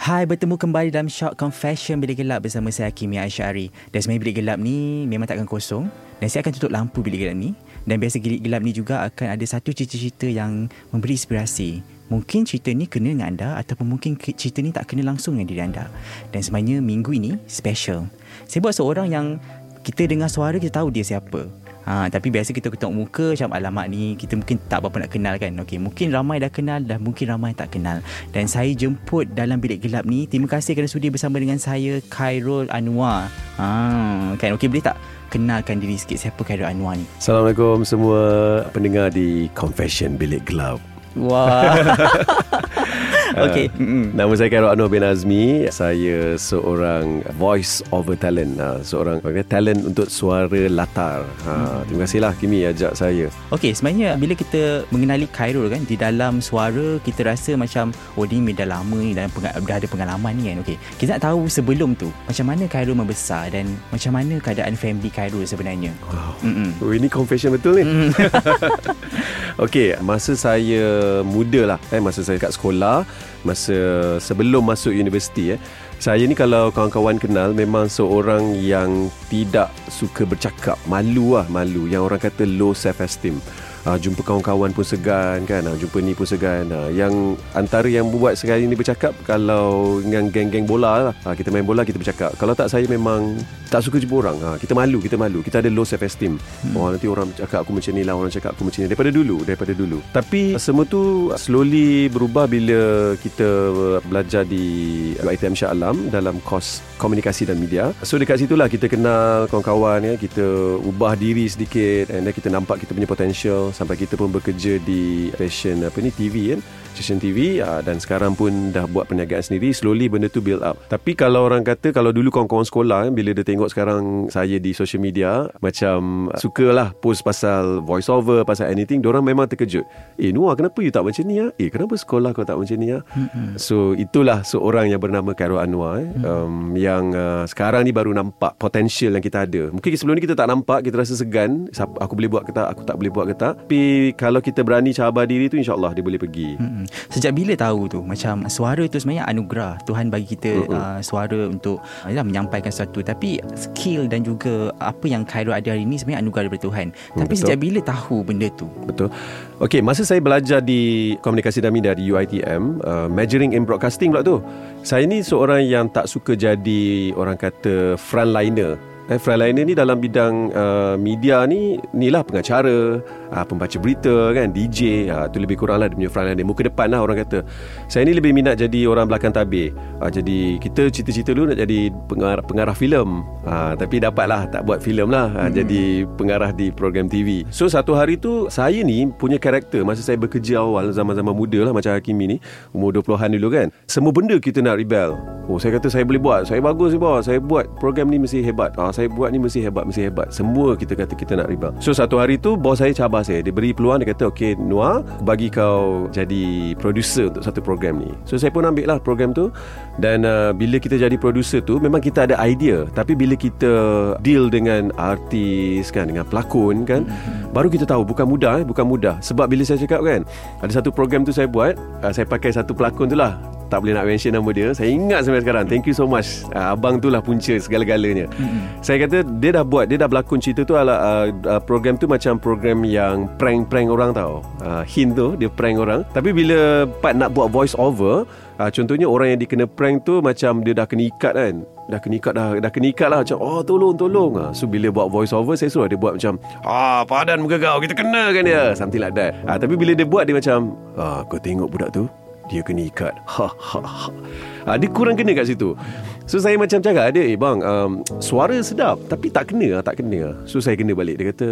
Hai, bertemu kembali dalam Shock Confession Bilik Gelap bersama saya Kimi Aisyari. Dan sebenarnya bilik gelap ni memang takkan kosong. Dan saya akan tutup lampu bilik gelap ni. Dan biasa bilik gelap ni juga akan ada satu cerita-cerita yang memberi inspirasi. Mungkin cerita ni kena dengan anda ataupun mungkin cerita ni tak kena langsung dengan diri anda. Dan sebenarnya minggu ini special. Saya buat seorang yang kita dengar suara kita tahu dia siapa. Ha, tapi biasa kita tengok muka macam alamat ni kita mungkin tak berapa nak kenal kan. Okey, mungkin ramai dah kenal dan mungkin ramai tak kenal. Dan saya jemput dalam bilik gelap ni. Terima kasih kerana sudi bersama dengan saya Khairul Anwar. Ha, kan okey boleh tak kenalkan diri sikit siapa Khairul Anwar ni? Assalamualaikum semua pendengar di Confession Bilik Gelap. Wah. Okey. Uh, nama saya Khairul Anwar bin Azmi. Saya seorang voice over talent. Uh, seorang okay, talent untuk suara latar. Uh, terima kasihlah Kimi ajak saya. Okey, sebenarnya bila kita mengenali Khairul kan di dalam suara kita rasa macam oh ni dah lama ni dalam peng- dah ada pengalaman ni kan. Okey. Kita nak tahu sebelum tu macam mana Khairul membesar dan macam mana keadaan family Khairul sebenarnya. Wow. Oh, ini confession betul ni. Mm. Okey, masa saya muda lah, eh, masa saya kat sekolah, masa sebelum masuk universiti eh. Saya ni kalau kawan-kawan kenal memang seorang yang tidak suka bercakap. Malu lah malu. Yang orang kata low self esteem uh, jumpa kawan-kawan pun segan kan? Uh, jumpa ni pun segan. Uh, yang antara yang buat sekali ni bercakap kalau dengan geng-geng bola lah. Uh, kita main bola kita bercakap. Kalau tak saya memang tak suka jumpa orang. Uh, kita malu kita malu. Kita ada low self esteem hmm. oh nanti orang cakap aku macam ni lah orang cakap aku macam ni. Daripada dulu daripada dulu. Tapi semua tu slowly berubah bila kita belajar di UiTM Shah Alam dalam kos komunikasi dan media. So dekat situlah kita kenal kawan-kawan ya. Kita ubah diri sedikit and then kita nampak kita punya potential sampai kita pun bekerja di station apa ni TV kan station TV uh, dan sekarang pun dah buat perniagaan sendiri slowly benda tu build up tapi kalau orang kata kalau dulu kawan-kawan sekolah kan, bila dia tengok sekarang saya di social media macam sukalah post pasal voice over pasal anything orang memang terkejut eh Noah kenapa you tak macam ni ya? eh kenapa sekolah kau tak macam ni ya? Mm-hmm. so itulah seorang yang bernama Khairul Anwar eh, mm. um, yang uh, sekarang ni baru nampak potential yang kita ada mungkin sebelum ni kita tak nampak kita rasa segan aku boleh buat ke tak aku tak boleh buat ke tak tapi kalau kita berani cabar diri tu insyaallah dia boleh pergi. Hmm. Sejak bila tahu tu macam suara tu sebenarnya anugerah Tuhan bagi kita uh-uh. uh, suara untuk uh, menyampaikan sesuatu tapi skill dan juga apa yang Khairul ada hari ini sebenarnya anugerah daripada Tuhan. Hmm, tapi betul. sejak bila tahu benda tu? Betul. Okey, masa saya belajar di komunikasi dan media di UiTM, uh, majoring in broadcasting pula tu. Saya ni seorang yang tak suka jadi orang kata frontliner Eh, frontliner ni dalam bidang uh, media ni Inilah pengacara uh, Pembaca berita kan DJ uh, Tu lebih kurang lah Dia punya frontliner Muka depan lah orang kata. Saya ni lebih minat jadi orang belakang tabir. Uh, Jadi kita cita-cita dulu Nak jadi pengarah, pengarah filem. Uh, Tapi dapat lah Tak buat filem lah. Uh, hmm. Jadi pengarah di program TV So satu hari tu Saya ni punya karakter Masa saya bekerja awal Zaman-zaman muda lah Macam Hakimi ni Umur 20-an dulu kan Semua benda kita nak rebel. Oh saya kata saya boleh buat Saya bagus ni bawah Saya buat program ni mesti hebat. Uh, saya buat ni mesti hebat mesti hebat. Semua kita kata kita nak riba so satu hari tu bos saya cabar saya. Dia beri peluang dia kata okay Noah bagi kau jadi producer untuk satu program ni. So saya pun ambil lah program tu. Dan uh, bila kita jadi producer tu memang kita ada idea. Tapi bila kita deal dengan artis kan dengan pelakon kan mm-hmm. baru kita tahu bukan mudah eh bukan mudah. Sebab bila saya cakap kan ada satu program tu saya buat uh, saya pakai satu pelakon tu lah tak boleh nak mention nama dia saya ingat sampai sekarang. Thank you so much. Uh, abang tu lah punca segala-galanya. Mm-hmm. saya kata dia dah buat dia dah berlakon cerita tu ala uh, uh, program tu macam program yang prank-prank orang tau. Uh, hint tu dia prank orang. Tapi bila part nak buat voice over uh, Contohnya orang yang dikena prank tu Macam dia dah kena ikat kan. Dah kena ikat dah, dah kena ikat lah Macam oh tolong tolong. So bila buat voice over Saya suruh dia buat macam Ah padan muka kau Kita kena kan dia. Something like that. Uh, Tapi bila dia buat dia macam ah, Kau tengok budak tu dia kena ikat. Ha, ha, ha. Dia kurang kena kat situ. So saya macam cakap dia Eh bang um, Suara sedap Tapi tak kena lah Tak kena lah. So saya kena balik. Dia kata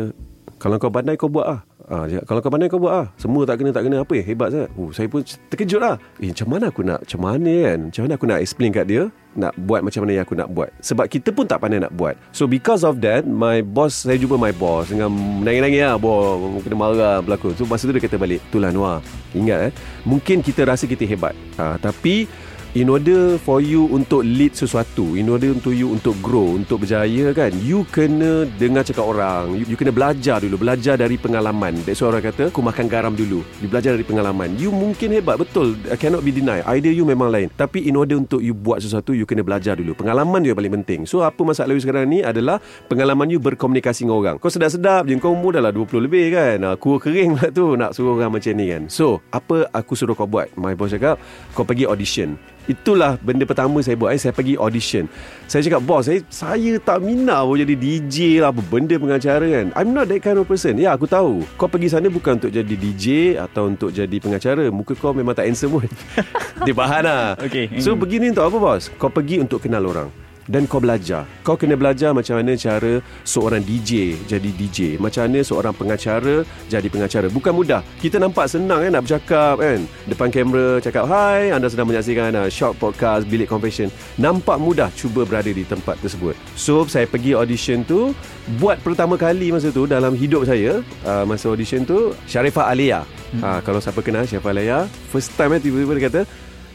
Kalau kau pandai kau buat lah Ah, dia, kalau kau pandai kau buat ah. Semua tak kena tak kena apa ya hebat sangat. Oh, saya pun terkejut lah. Eh, macam mana aku nak macam mana kan? Macam mana aku nak explain kat dia nak buat macam mana yang aku nak buat. Sebab kita pun tak pandai nak buat. So because of that, my boss saya jumpa my boss dengan nangis-nangis lah, boh, kena marah berlaku. So masa tu dia kata balik, "Itulah Noah. Ingat eh, mungkin kita rasa kita hebat. Ha, tapi in order for you untuk lead sesuatu in order untuk you untuk grow untuk berjaya kan you kena dengar cakap orang. You, you kena belajar dulu belajar dari pengalaman. That's why orang kata aku makan garam dulu. You belajar dari pengalaman. You mungkin hebat betul. I cannot be denied. Idea you memang lain. Tapi in order untuk you buat sesuatu you kena belajar dulu. Pengalaman you yang paling penting. So apa masalah you sekarang ni adalah pengalaman you berkomunikasi dengan orang. Kau sedap-sedap je kau umur dah lah 20 lebih kan. Aku kering lah tu nak suruh orang macam ni kan. So apa aku suruh kau buat? My boss cakap kau pergi audition Itulah benda pertama saya buat. Eh, saya pergi audition. Saya cakap, bos, saya, saya tak minat pun jadi DJ lah, apa benda pengacara kan. I'm not that kind of person. Ya, aku tahu. Kau pergi sana bukan untuk jadi DJ atau untuk jadi pengacara. Muka kau memang tak handsome pun. Dia bahan lah. Okay. So, begini untuk apa, bos? Kau pergi untuk kenal orang dan kau belajar. Kau kena belajar macam mana cara seorang DJ jadi DJ. Macam mana seorang pengacara jadi pengacara. Bukan mudah. Kita nampak senang kan nak bercakap kan. Depan kamera cakap, Hai, anda sedang menyaksikan uh, short podcast Bilik Confession. Nampak mudah cuba berada di tempat tersebut. So, saya pergi audition tu. Buat pertama kali masa tu dalam hidup saya. Uh, masa audition tu, Sharifah Alia. Hmm. Uh, kalau siapa kenal Sharifah Alia. First time eh, tiba-tiba dia kata,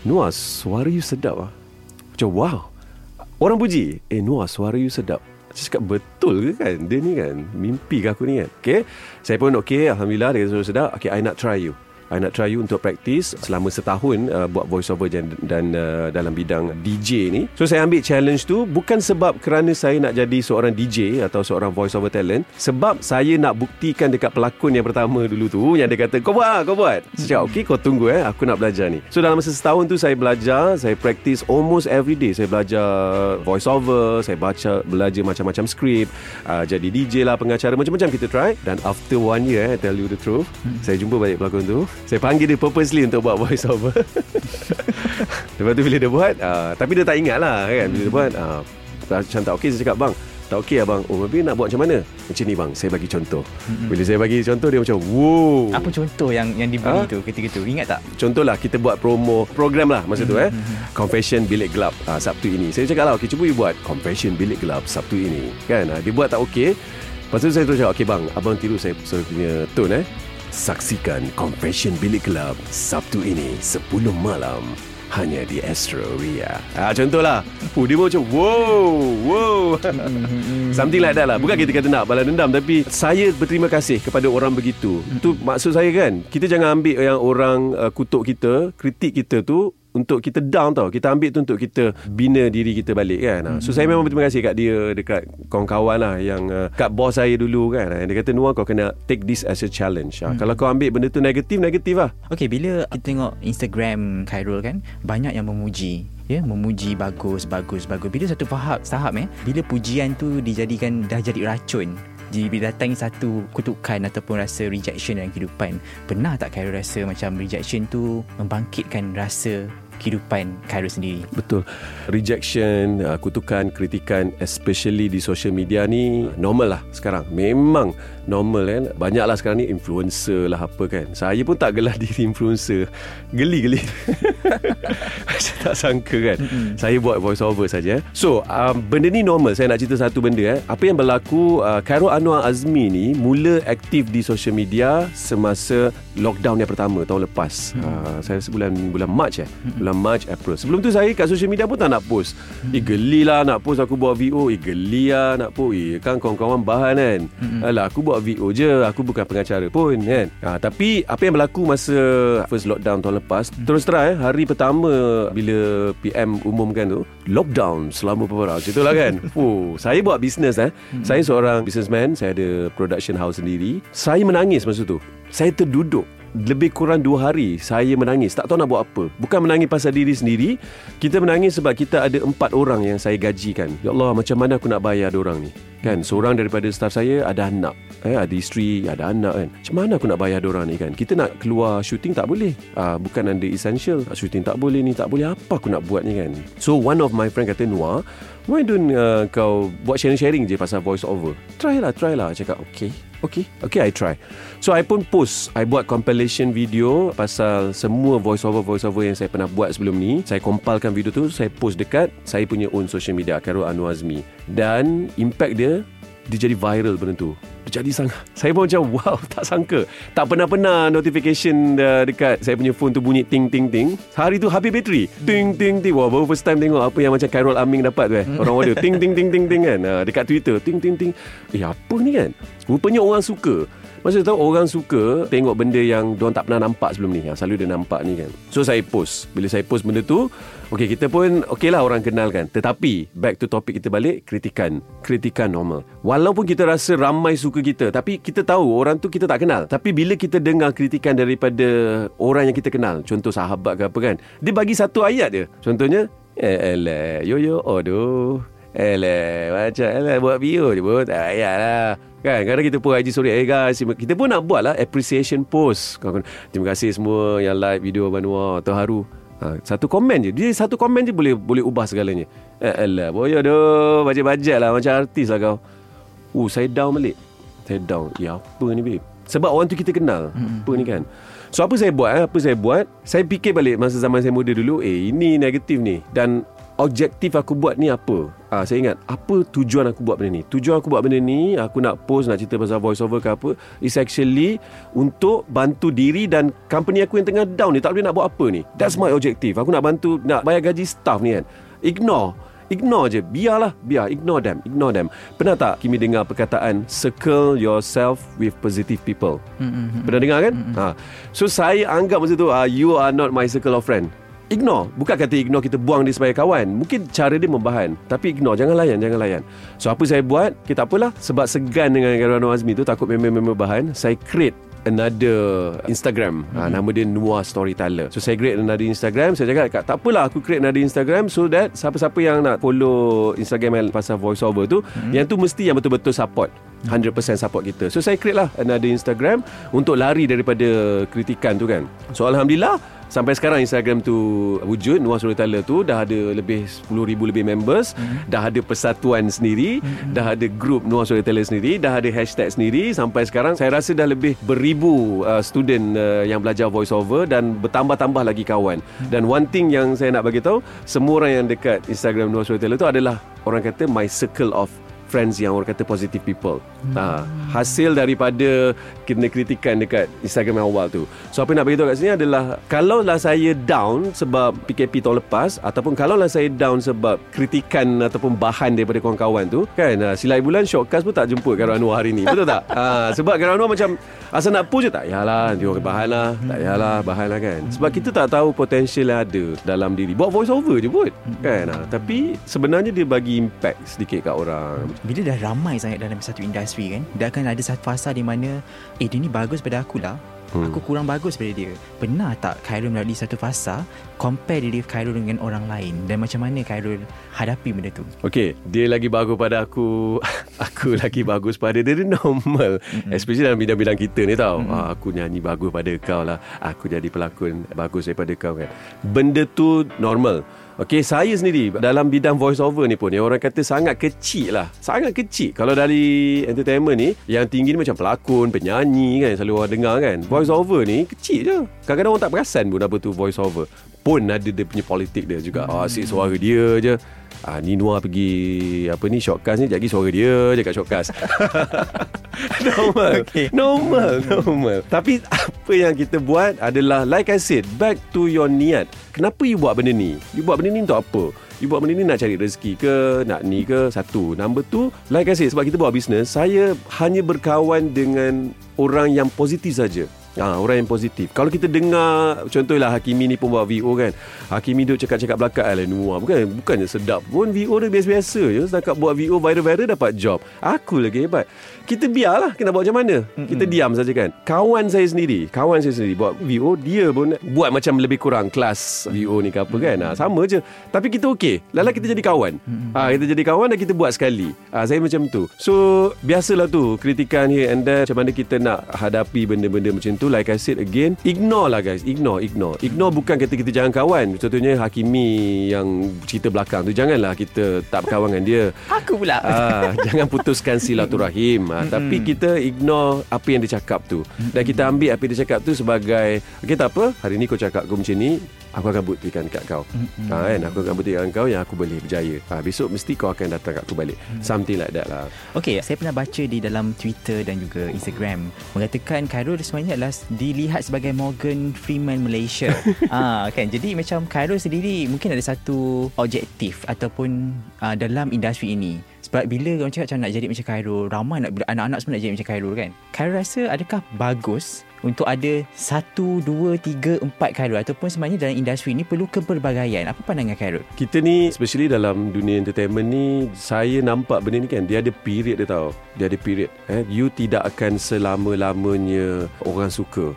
Noah, suara you sedap lah. Macam, wow. Orang puji. Eh Noah suara you sedap. Saya cakap betul ke kan? Dia ni kan Mimpi ke aku ni kan? Okay? Saya pun okay Alhamdulillah Dia suara sedap. Okay I nak try you I nak try you untuk practice selama setahun uh, buat voiceover dan, dan uh, dalam bidang DJ ni. So saya ambil challenge tu bukan sebab kerana saya nak jadi seorang DJ atau seorang voiceover talent, sebab saya nak buktikan dekat pelakon yang pertama dulu tu yang dia kata kau buat, kau buat. Saya cakap okey kau tunggu eh, aku nak belajar ni. So dalam masa setahun tu saya belajar, saya practice almost every day. Saya belajar voiceover, saya baca belajar macam-macam skrip, uh, jadi DJ lah, pengacara macam-macam kita try dan after one year eh, I tell you the truth, hmm. saya jumpa balik pelakon tu saya panggil dia purposely untuk buat voice over. Lepas tu bila dia buat, uh, tapi dia tak ingat lah kan. Bila dia buat, uh, macam tak okey, saya cakap, bang, tak okey abang. Oh, tapi nak buat macam mana? Macam ni bang, saya bagi contoh. Bila saya bagi contoh, dia macam, wow. Apa contoh yang yang diberi ha? tu ketika tu? Ingat tak? Contohlah, kita buat promo program lah masa tu eh. Confession Bilik Gelap uh, Sabtu ini. Saya cakap lah, okay, cuba you buat Confession Bilik Gelap Sabtu ini. Kan? Uh, dia buat tak okey. Lepas tu saya terus cakap, okay bang, abang tiru saya, saya punya tone eh. Saksikan Confession Bilik Club Sabtu ini 10 malam hanya di Astro Ria. Ah contohlah. Oh dia macam wow, wow. Something like that lah. Bukan kita kata nak balas dendam tapi saya berterima kasih kepada orang begitu. Itu maksud saya kan. Kita jangan ambil yang orang uh, kutuk kita, kritik kita tu untuk kita down tau. Kita ambil tu untuk kita bina diri kita balik kan? Hmm. so saya memang berterima kasih kat dia dekat kawan-kawan lah yang uh, kat bos saya dulu kan? Dia kata Noah kau kena take this as a challenge hmm. kalau kau ambil benda tu negatif negatif lah. Okay bila kita tengok Instagram Khairul kan? Banyak yang memuji ya? Memuji bagus bagus bagus. Bila satu faham tahap eh? Bila pujian tu dijadikan dah jadi racun jadi bila datang satu kutukan ataupun rasa rejection dalam kehidupan pernah tak Khairul rasa macam rejection tu membangkitkan rasa kehidupan Khairul sendiri. Betul. Rejection, uh, kutukan, kritikan especially di social media ni normal lah sekarang. Memang normal kan. Banyaklah sekarang ni influencer lah apa kan. Saya pun tak gelar diri influencer. Geli-geli. Saya tak sangka kan. Mm-hmm. Saya buat voice over saja. So, um, benda ni normal. Saya nak cerita satu benda eh. Apa yang berlaku uh, Khairul Anwar Azmi ni mula aktif di social media semasa lockdown yang pertama tahun lepas. Mm-hmm. Uh, saya rasa bulan March eh. Mm-hmm. Bulan March April. Sebelum tu saya kat social media pun tak nak post. Mm-hmm. Eh geli lah nak post aku buat VO. Eh geli lah nak post. Eh kan kawan-kawan bahan kan. Mm-hmm. Alah aku buat VO je. Aku bukan pengacara pun kan. Ha, tapi apa yang berlaku masa first lockdown tahun lepas. Terus terang eh hari pertama bila PM umumkan tu. Lockdown selama beberapa hari. Itulah kan. oh, saya buat bisnes eh. Mm-hmm. Saya seorang businessman. Saya ada production house sendiri. Saya menangis masa tu. Saya terduduk lebih kurang dua hari saya menangis. Tak tahu nak buat apa. Bukan menangis pasal diri sendiri. Kita menangis sebab kita ada empat orang yang saya gajikan. Ya Allah, macam mana aku nak bayar orang ni? Kan, seorang daripada staf saya ada anak. Eh, ada isteri, ada anak kan. Macam mana aku nak bayar orang ni kan? Kita nak keluar shooting tak boleh. Ah, bukan under essential. Shooting tak boleh ni, tak boleh. Apa aku nak buat ni kan? So, one of my friend kata, Noah, why don't uh, kau buat sharing-sharing je pasal voice over? Try lah, try lah. Cakap, okay. Okay, okay I try. So I pun post, I buat compilation video pasal semua voice over voice over yang saya pernah buat sebelum ni. Saya compilkan video tu, saya post dekat saya punya own social media Karul Anwar Azmi. Dan impact dia dia jadi viral benda tu. Dia jadi sangat. Saya pun macam wow, tak sangka. Tak pernah-pernah notification uh, dekat saya punya phone tu bunyi ting ting ting. Hari tu habis bateri. Ting ting ting. Wah, baru first time tengok apa yang macam Carol Aming dapat tu eh. Orang order ting ting ting ting ting kan. Uh, dekat Twitter ting ting ting. Eh apa ni kan? Rupanya orang suka. Masa tahu orang suka tengok benda yang diorang tak pernah nampak sebelum ni. Yang selalu dia nampak ni kan. So saya post. Bila saya post benda tu, okay kita pun okay lah orang kenal kan. Tetapi back to topik kita balik, kritikan. Kritikan normal. Walaupun kita rasa ramai suka kita, tapi kita tahu orang tu kita tak kenal. Tapi bila kita dengar kritikan daripada orang yang kita kenal, contoh sahabat ke apa kan, dia bagi satu ayat dia. Contohnya, eh, elah, yo yo, aduh. Elah, macam elah buat video je pun. Tak payahlah. Kan, kadang kita pun IG story. Eh guys, kita pun nak buat lah appreciation post. Terima kasih semua yang like video Banua. Terharu. Ha, satu komen je. Dia satu komen je boleh boleh ubah segalanya. Eh, elah, boyo doh. Bajet-bajet lah. Macam artis lah kau. Uh, saya down balik. Saya down. Ya, apa ni babe? Sebab orang tu kita kenal. Hmm. Apa ni kan? So apa saya buat? Eh? Apa saya buat? Saya fikir balik masa zaman saya muda dulu. Eh, ini negatif ni. Dan objektif aku buat ni apa? Ah, saya ingat apa tujuan aku buat benda ni? Tujuan aku buat benda ni, aku nak post nak cerita pasal voice over ke apa, is actually untuk bantu diri dan company aku yang tengah down ni tak boleh nak buat apa ni. That's my objective. Aku nak bantu nak bayar gaji staff ni kan. Ignore Ignore je Biarlah Biar Ignore them Ignore them Pernah tak Kimi dengar perkataan Circle yourself With positive people mm-hmm. Pernah dengar kan mm-hmm. ha. So saya anggap masa tu uh, You are not my circle of friend Ignore. Bukan kata ignore kita buang dia sebagai kawan. Mungkin cara dia membahan. Tapi ignore. Jangan layan Jangan layan. So apa saya buat? Kita apalah. Sebab segan dengan Garano Azmi tu Takut member-member bahan Saya create another Instagram. Mm-hmm. ha, Nama dia Noah Storyteller. So saya create another Instagram. Saya cakap Tak apalah aku create another Instagram So that Siapa-siapa yang nak follow Instagram pasal voiceover tu mm-hmm. Yang tu mesti yang betul-betul support. 100% support kita. So saya create lah Another Instagram Untuk lari daripada Kritikan tu kan. So Alhamdulillah Sampai sekarang Instagram tu wujud Nuah Storyteller tu dah ada lebih 10,000 lebih members mm-hmm. dah ada persatuan sendiri mm-hmm. dah ada grup Nuah Storyteller sendiri dah ada hashtag sendiri sampai sekarang saya rasa dah lebih beribu uh, student uh, yang belajar voice over dan bertambah-tambah lagi kawan mm-hmm. dan one thing yang saya nak bagi tahu semua orang yang dekat Instagram Nuah Storyteller tu adalah orang kata my circle of friends yang orang kata positive people. Hmm. Ha, hasil daripada kena kritikan dekat Instagram yang awal tu. So apa yang nak beritahu kat sini adalah kalau lah saya down sebab PKP tahun lepas ataupun kalau lah saya down sebab kritikan ataupun bahan daripada kawan-kawan tu kan ha, silai bulan shortcast pun tak jemput Karo Anwar hari ni. Betul tak? Ha, sebab Karo Anwar macam asal nak push je tak yalah dia orang bahan lah. Tak yalah bahan lah kan. Sebab kita tak tahu potensial yang ada dalam diri. Buat voice over je pun. Kan? Ha, tapi sebenarnya dia bagi impact sedikit kat orang bila dah ramai sangat dalam satu industri kan dia akan ada satu fasa di mana eh dia ni bagus pada aku lah. Hmm. aku kurang bagus pada dia. Pernah tak Khairul melalui satu fasa compare diri Khairul dengan orang lain? Dan macam mana Khairul hadapi benda tu? Okay dia lagi bagus pada aku aku lagi bagus pada dia. Dia normal. Mm-hmm. especially dalam bidang-bidang kita ni tau. Mm-hmm. ah, aku nyanyi bagus pada kau lah. Aku jadi pelakon bagus daripada kau kan. Benda tu normal Okey, saya sendiri dalam bidang voice over ni pun yang orang kata sangat kecil lah. Sangat kecil. Kalau dari entertainment ni, yang tinggi ni macam pelakon, penyanyi kan, selalu orang dengar kan. Voice over ni kecil je. Kadang-kadang orang tak perasan pun apa tu voice over. Pun ada dia punya politik dia juga. Oh, asyik suara dia je. Ah, ni Noah pergi apa ni shortcast ni jadi suara dia je kat shortcast. normal. Okay. Normal, normal. Tapi apa yang kita buat adalah like I said, back to your niat. Kenapa you buat benda ni? You buat benda ni untuk apa? You buat benda ni nak cari rezeki ke Nak ni ke Satu Number two Like I say Sebab kita buat bisnes Saya hanya berkawan dengan Orang yang positif saja Ha, orang yang positif. Kalau kita dengar contohlah Hakimi ni pun buat VO kan. Hakimi duk cakap-cakap belakang lah Nuah. Bukan bukannya sedap pun VO dia biasa-biasa je. Setakat buat VO viral-viral dapat job. Aku lagi hebat. Kita biarlah kena buat macam mana. Mm-mm. Kita diam saja kan. Kawan saya sendiri, kawan saya sendiri buat VO, dia pun buat macam lebih kurang kelas VO ni ke apa kan. Ha, sama je. Tapi kita okey. Lala kita jadi kawan. Ha, kita jadi kawan dan kita buat sekali. Ha, saya macam tu. So, biasalah tu kritikan here and there macam mana kita nak hadapi benda-benda macam tu tu like I said again ignore lah guys. Ignore ignore. Ignore bukan kata kita jangan kawan. Contohnya Hakimi yang cerita belakang tu janganlah kita tak berkawan dengan dia. Aku pula. Ah, jangan putuskan silaturahim. Ah, tapi kita ignore apa yang dia cakap tu. Dan kita ambil apa yang dia cakap tu sebagai okay tak apa. Hari ni kau cakap aku macam ni aku akan buktikan kat kau. Mm-hmm. ha, kan? Aku akan buktikan kau yang aku boleh berjaya. Ha, besok mesti kau akan datang kat aku balik. Mm. something like that lah. Okay, saya pernah baca di dalam Twitter dan juga Instagram. Mengatakan Khairul sebenarnya adalah dilihat sebagai Morgan Freeman Malaysia. Ha, kan? Jadi macam Khairul sendiri mungkin ada satu objektif ataupun uh, dalam industri ini. Sebab bila orang cakap macam nak jadi macam Khairul ramai nak, anak-anak semua nak jadi macam Khairul kan? Khairul rasa adakah bagus untuk ada satu, dua, tiga, empat Khairul ataupun sebenarnya dalam industri ini perlu kepelbagaian. Apa pandangan Khairul? Kita ni, especially dalam dunia entertainment ni, saya nampak benda ni kan, dia ada period dia tahu. Dia ada period. Eh? You tidak akan selama-lamanya orang suka.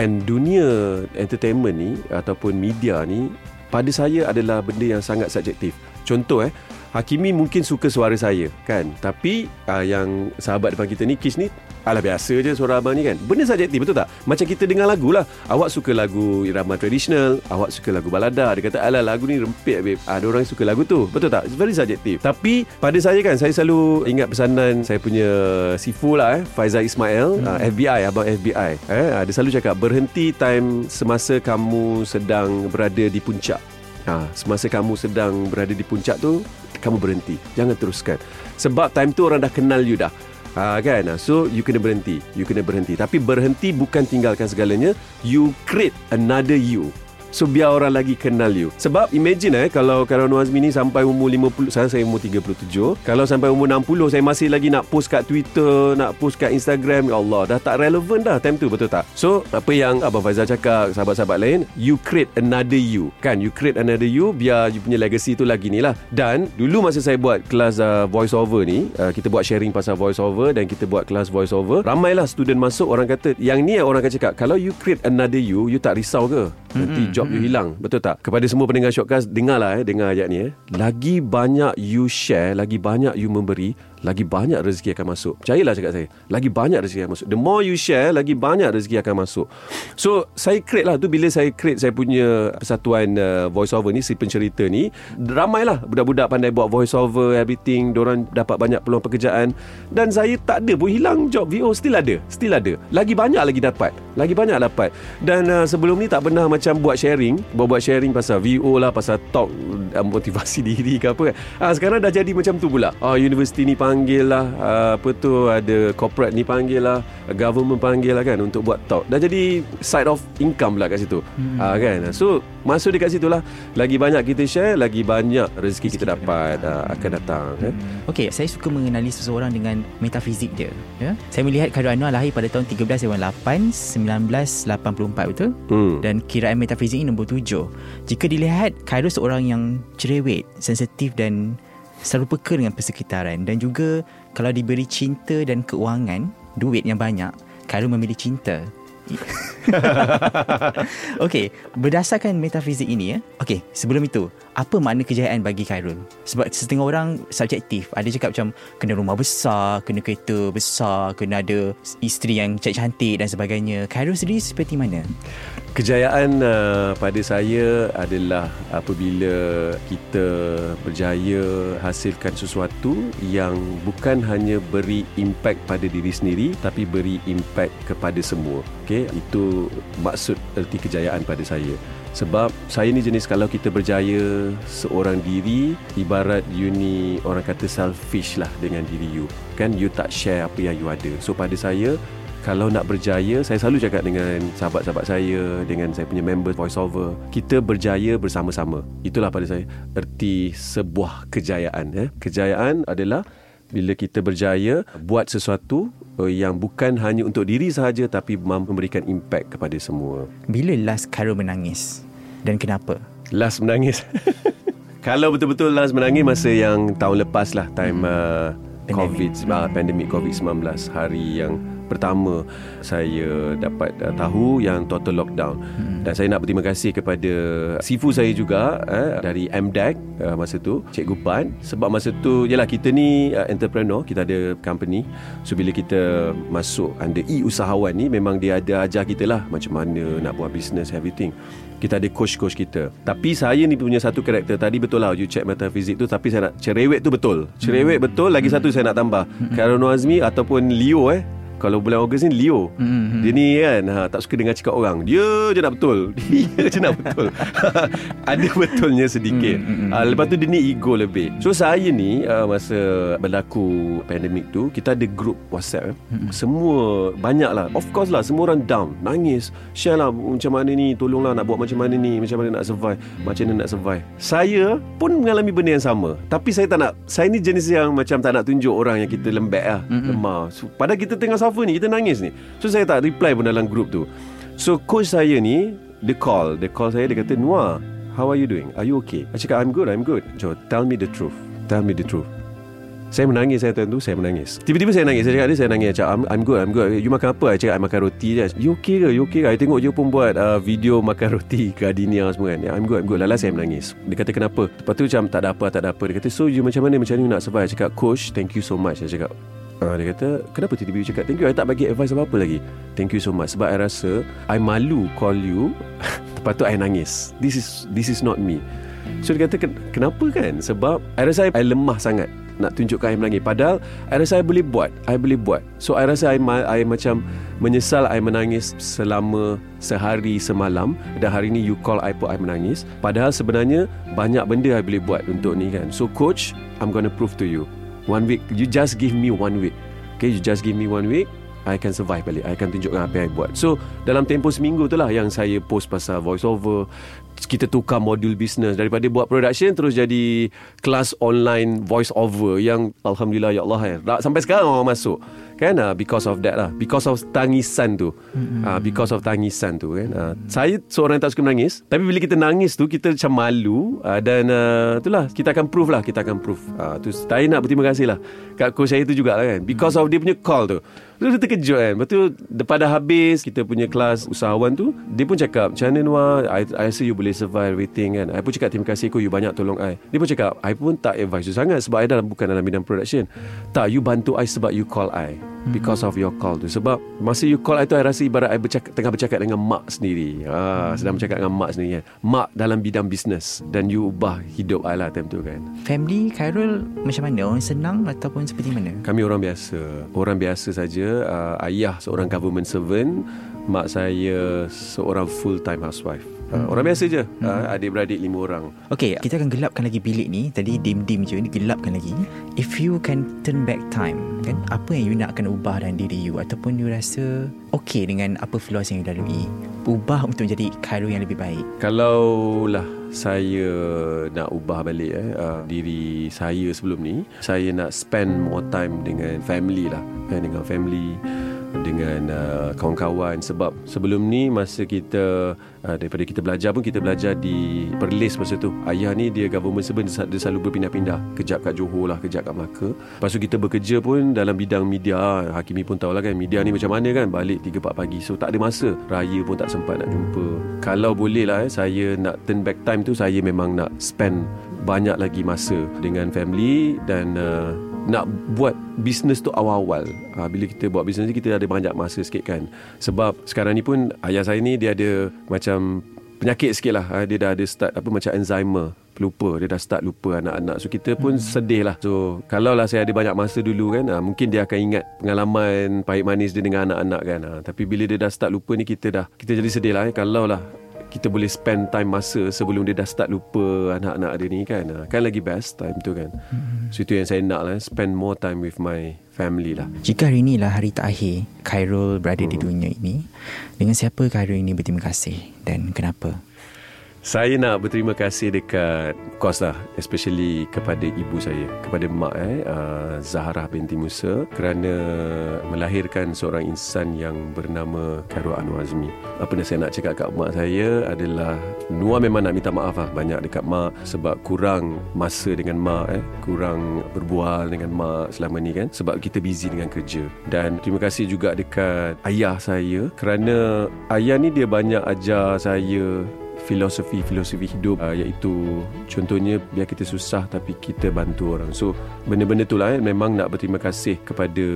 And dunia entertainment ni ataupun media ni, pada saya adalah benda yang sangat subjektif. Contoh eh, Hakimi mungkin suka suara saya kan tapi uh, yang sahabat depan kita ni Kish ni Alah biasa je suara abang ni kan. Benda subjektif betul tak? Macam kita dengar lagu lah. Awak suka lagu irama tradisional Awak suka lagu balada. Dia kata alah lagu ni rempit babe Ada orang yang suka lagu tu. Betul tak? It's very subjektif Tapi pada saya kan Saya selalu ingat pesanan Saya punya sifu lah eh. Faizal Ismail hmm. uh, FBI Abang FBI eh, uh, Dia selalu cakap Berhenti time Semasa kamu sedang berada di puncak. Ha, semasa kamu sedang berada di puncak tu kamu berhenti. Jangan teruskan. Sebab time tu orang dah kenal you dah Ha, kan? So, you kena berhenti. You kena berhenti. Tapi berhenti bukan tinggalkan segalanya. You create another you. So biar orang lagi kenal you. Sebab imagine eh Kalau Karawan Azmi ni Sampai umur 50 Sekarang saya umur 37 Kalau sampai umur 60 Saya masih lagi nak post kat Twitter Nak post kat Instagram. Ya Allah Dah tak relevan dah Time tu betul tak? So apa yang Abang Faizal cakap Sahabat-sahabat lain You create another you. Kan you create another you Biar you punya legacy tu lagi ni lah. Dan Dulu masa saya buat Kelas uh, voice over ni uh, Kita buat sharing pasal voice over Dan kita buat kelas voice over Ramailah student masuk Orang kata Yang ni orang akan cakap Kalau you create another you You tak risau ke Nanti mm-hmm. job you hilang Betul tak? Kepada semua pendengar Shortcast Dengarlah eh Dengar ayat ni eh Lagi banyak you share Lagi banyak you memberi lagi banyak rezeki akan masuk. Percayalah cakap saya. Lagi banyak rezeki akan masuk. The more you share, lagi banyak rezeki akan masuk. So, saya create lah tu bila saya create saya punya persatuan uh, voice over ni, si pencerita ni. Ramailah budak-budak pandai buat voice over, everything. Diorang dapat banyak peluang pekerjaan. Dan saya tak ada pun hilang job VO. Still ada. Still ada. Lagi banyak lagi dapat. Lagi banyak dapat. Dan uh, sebelum ni tak pernah macam buat sharing. Buat-buat sharing pasal VO lah, pasal talk, uh, motivasi diri ke apa kan. Ha, sekarang dah jadi macam tu pula. Oh, universiti ni panggil lah uh, apa tu ada corporate ni panggil lah government panggil lah kan untuk buat talk dah jadi side of income lah kat situ hmm. uh, kan so masuk dekat situ lah lagi banyak kita share lagi banyak rezeki, rezeki kita dapat uh, akan datang kan? hmm. eh. Okey, saya suka mengenali seseorang dengan metafizik dia ya saya melihat Khairul Anwar lahir pada tahun 13 8 1984 betul hmm. dan kiraan metafizik ini nombor 7 jika dilihat Khairul seorang yang cerewet sensitif dan selalu peka dengan persekitaran dan juga kalau diberi cinta dan keuangan, duit yang banyak, kalau memilih cinta. Okey, berdasarkan metafizik ini ya. Okey, sebelum itu, apa makna kejayaan bagi Khairul? Sebab setengah orang subjektif. Ada cakap macam kena rumah besar, kena kereta besar, kena ada isteri yang cantik dan sebagainya. Khairul sendiri seperti mana? Kejayaan uh, pada saya adalah apabila kita berjaya hasilkan sesuatu yang bukan hanya beri impact pada diri sendiri tapi beri impact kepada semua. Okey, itu maksud erti kejayaan pada saya. Sebab saya ni jenis kalau kita berjaya seorang diri ibarat you ni orang kata selfish lah dengan diri you. Kan you tak share apa yang you ada. So pada saya kalau nak berjaya saya selalu cakap dengan sahabat-sahabat saya dengan saya punya member voiceover kita berjaya bersama-sama itulah pada saya erti sebuah kejayaan eh kejayaan adalah bila kita berjaya buat sesuatu uh, yang bukan hanya untuk diri sahaja tapi mampu memberikan impact kepada semua. Bila last Khairul menangis? Dan kenapa? Last menangis. Kalau betul-betul last menangis masa yang tahun lepas lah time uh, COVID, uh, pandemik COVID-19 hari yang pertama saya dapat uh, tahu yang total lockdown. Hmm. dan saya nak berterima kasih kepada sifu saya juga uh, dari MDEC uh, masa tu Cikgu Pan sebab masa tu yalah kita ni uh, entrepreneur kita ada company. So bila kita masuk under e-usahawan ni memang dia ada ajar kita lah macam mana nak buat business everything. Kita ada coach-coach kita. Tapi saya ni punya satu karakter Tadi betul lah You check metafizik tu Tapi saya nak Cerewet tu betul. Cerewet betul Lagi satu saya nak tambah. Karen Azmi Ataupun Leo eh kalau bulan Ogos ni Leo. Mm-hmm. Dia ni kan ha, Tak suka dengar cakap orang. Dia je nak betul. Dia je nak betul. Ada betulnya sedikit. Mm-hmm. ha, Lepas tu dia ni ego lebih. So saya ni uh, Masa berlaku pandemik tu Kita ada group WhatsApp eh. mm-hmm. Semua Banyak lah. Of course lah Semua orang down. Nangis. Share lah Macam mana ni Tolonglah nak buat macam mana ni Macam mana nak survive Macam mana nak survive. Saya pun mengalami benda yang sama. Tapi saya tak nak Saya ni jenis yang Macam tak nak tunjuk orang Yang kita lembek lah mm-hmm. Lemah. So, Padahal kita tengah suffer ni Kita nangis ni. So saya tak reply pun dalam group tu. So coach saya ni Dia call. Dia call saya Dia kata Noah How are you doing? Are you okay? I cakap I'm good I'm good. So tell me the truth. Tell me the truth. Saya menangis saya tu Saya menangis. Tiba-tiba saya nangis. Saya cakap dia Saya nangis. Cakap, I'm, I'm good I'm good. You makan apa? Saya cakap I makan roti. Je You okay ke? You okay ke? I tengok dia pun buat uh, Video makan roti Gardenia semua kan. I'm good I'm good. Lala saya menangis. Dia kata kenapa? Lepas tu macam Tak ada apa Tak ada apa. Dia kata so you macam mana? Macam ni nak survive? Saya cakap coach Thank you so much. Saya cakap Uh, dia kata Kenapa tiba-tiba cakap Thank you I tak bagi advice apa-apa lagi Thank you so much Sebab I rasa I malu call you Lepas tu I nangis. This is This is not me So dia kata Kenapa kan? Sebab I rasa I, I lemah sangat Nak tunjukkan I menangis. Padahal I rasa I boleh buat I boleh buat. So I rasa I, I macam Menyesal I menangis Selama Sehari semalam Dan hari ni you call I pun I menangis. Padahal sebenarnya Banyak benda I boleh buat Untuk ni kan. So coach I'm gonna prove to you One week You just give me one week. Okay you just give me one week I can survive balik. I akan tunjukkan apa yang I buat. So dalam tempoh seminggu tu lah Yang saya post pasal voice over Kita tukar modul bisnes Daripada buat production Terus jadi Kelas online voice over Yang Alhamdulillah Ya Allah ya. Sampai sekarang orang masuk. Kan? Uh, because of that lah. Because of tangisan tu. Mm-hmm. uh, because of tangisan tu kan? Uh, saya seorang yang tak suka menangis tapi bila kita nangis tu kita macam malu uh, dan uh, itulah kita akan prove lah kita akan prove. Uh, tu saya nak berterima kasih lah kat coach saya tu juga kan? Because of dia punya call tu Lepas tu terkejut kan? Lepas tu Depan dah habis Kita punya kelas usahawan tu Dia pun cakap Macam mana Noah? I, I rasa you boleh survive everything kan? I pun cakap terima kasih kau You banyak tolong I. Dia pun cakap I pun tak advise you sangat Sebab I dalam, bukan dalam bidang production. Tak you bantu I sebab you call I Because of your call tu. Sebab Masa you call I tu I rasa ibarat I bercakap, tengah bercakap dengan mak sendiri. Ha, Sedang bercakap dengan mak sendiri. Kan Mak dalam bidang bisnes Dan you ubah hidup I lah time tu kan. Family Khairul Macam mana? Orang senang Ataupun seperti mana? Kami orang biasa. Orang biasa saja uh, Ayah seorang government servant Mak saya seorang full time housewife Uh, orang biasa je. Hmm. uh, Adik-beradik lima orang. Okay Kita akan gelapkan lagi bilik ni. Tadi dim-dim je Ni gelapkan lagi. If you can turn back time kan Apa yang you nak akan ubah dalam diri you? Ataupun you rasa Okay dengan apa flaws yang you lalui? Ubah untuk menjadi Khairul yang lebih baik. Kalau lah saya nak ubah balik eh, uh, diri saya sebelum ni Saya nak spend more time dengan family lah. Eh, Dengan family dengan uh, kawan-kawan. Sebab sebelum ni masa kita uh, daripada kita belajar pun kita belajar di Perlis masa tu. Ayah ni dia government servant dia selalu berpindah-pindah. Kejap kat Johor lah kejap kat Melaka. Lepas tu kita bekerja pun dalam bidang media. Hakimi pun tahulah kan media ni macam mana kan? Balik 3-4 pagi. So tak ada masa. Raya pun tak sempat nak jumpa. Kalau boleh lah eh, saya nak turn back time tu saya memang nak spend banyak lagi masa dengan family dan uh, nak buat bisnes tu awal-awal. Ha, bila kita buat bisnes ni kita ada banyak masa sikit kan. Sebab sekarang ni pun ayah saya ni dia ada macam penyakit sikit lah. Ha, dia dah ada start apa macam Alzheimer. Lupa. Dia dah start lupa anak-anak. So kita pun hmm. sedih lah. So kalau lah saya ada banyak masa dulu kan. Ha, mungkin dia akan ingat pengalaman pahit manis dia dengan anak-anak kan. Ha, tapi bila dia dah start lupa ni kita dah. Kita jadi sedih lah. Eh. Kalau lah kita boleh spend time masa sebelum dia dah start lupa anak-anak dia ni kan ah, kan lagi best time tu kan hmm. so itu yang saya nak lah spend more time with my family lah jika hari ni lah hari terakhir Khairul berada hmm. di dunia ini dengan siapa Khairul ini berterima kasih dan kenapa Saya nak berterima kasih dekat course lah especially kepada ibu saya kepada mak eh uh, Zahra binti Musa kerana melahirkan seorang insan yang bernama Khairul Anwar Azmi. Apa yang saya nak cakap kat mak saya adalah Nuah memang nak minta maaf lah banyak dekat mak sebab kurang masa dengan mak eh kurang berbual dengan mak selama ni kan sebab kita busy dengan kerja dan terima kasih juga dekat ayah saya kerana ayah ni dia banyak ajar saya filosofi-filosofi hidup uh, iaitu contohnya biar kita susah tapi kita bantu orang. So benda-benda tu lah eh, memang nak berterima kasih kepada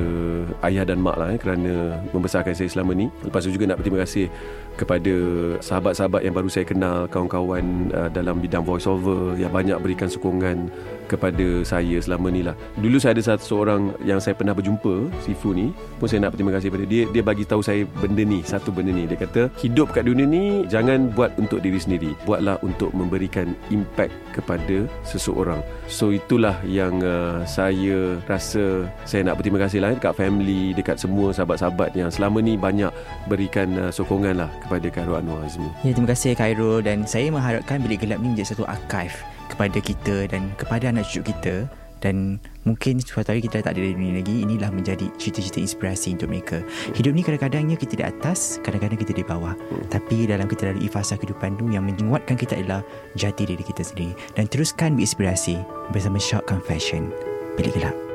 ayah dan mak lah eh, kerana membesarkan saya selama ni. Lepas tu juga nak berterima kasih kepada sahabat-sahabat yang baru saya kenal, kawan-kawan uh, dalam bidang voice over yang banyak berikan sokongan kepada saya selama ni lah. Dulu saya ada satu seorang yang saya pernah berjumpa, Sifu ni, pun saya nak berterima kasih kepada dia. Dia bagi tahu saya benda ni, satu benda ni. Dia kata, hidup kat dunia ni jangan buat untuk diri sendiri. Buatlah untuk memberikan impact kepada seseorang. So itulah yang uh, saya rasa saya nak berterima kasih lah dekat family, dekat semua sahabat-sahabat yang selama ni banyak berikan uh, sokongan lah kepada Khairul Anwar Azmi. Ya, terima kasih Khairul. Dan saya mengharapkan bilik gelap ni menjadi satu archive kepada kita dan kepada anak cucu kita. Dan mungkin suatu hari kita tak ada di dunia lagi inilah menjadi cerita-cerita inspirasi untuk mereka. Hidup ni kadang-kadangnya kita di atas kadang-kadang kita di bawah. Hmm. tapi dalam kita lalui fasa kehidupan tu yang menguatkan kita adalah jati diri kita sendiri. Dan teruskan berinspirasi bersama Shock Confession Bilik Gelap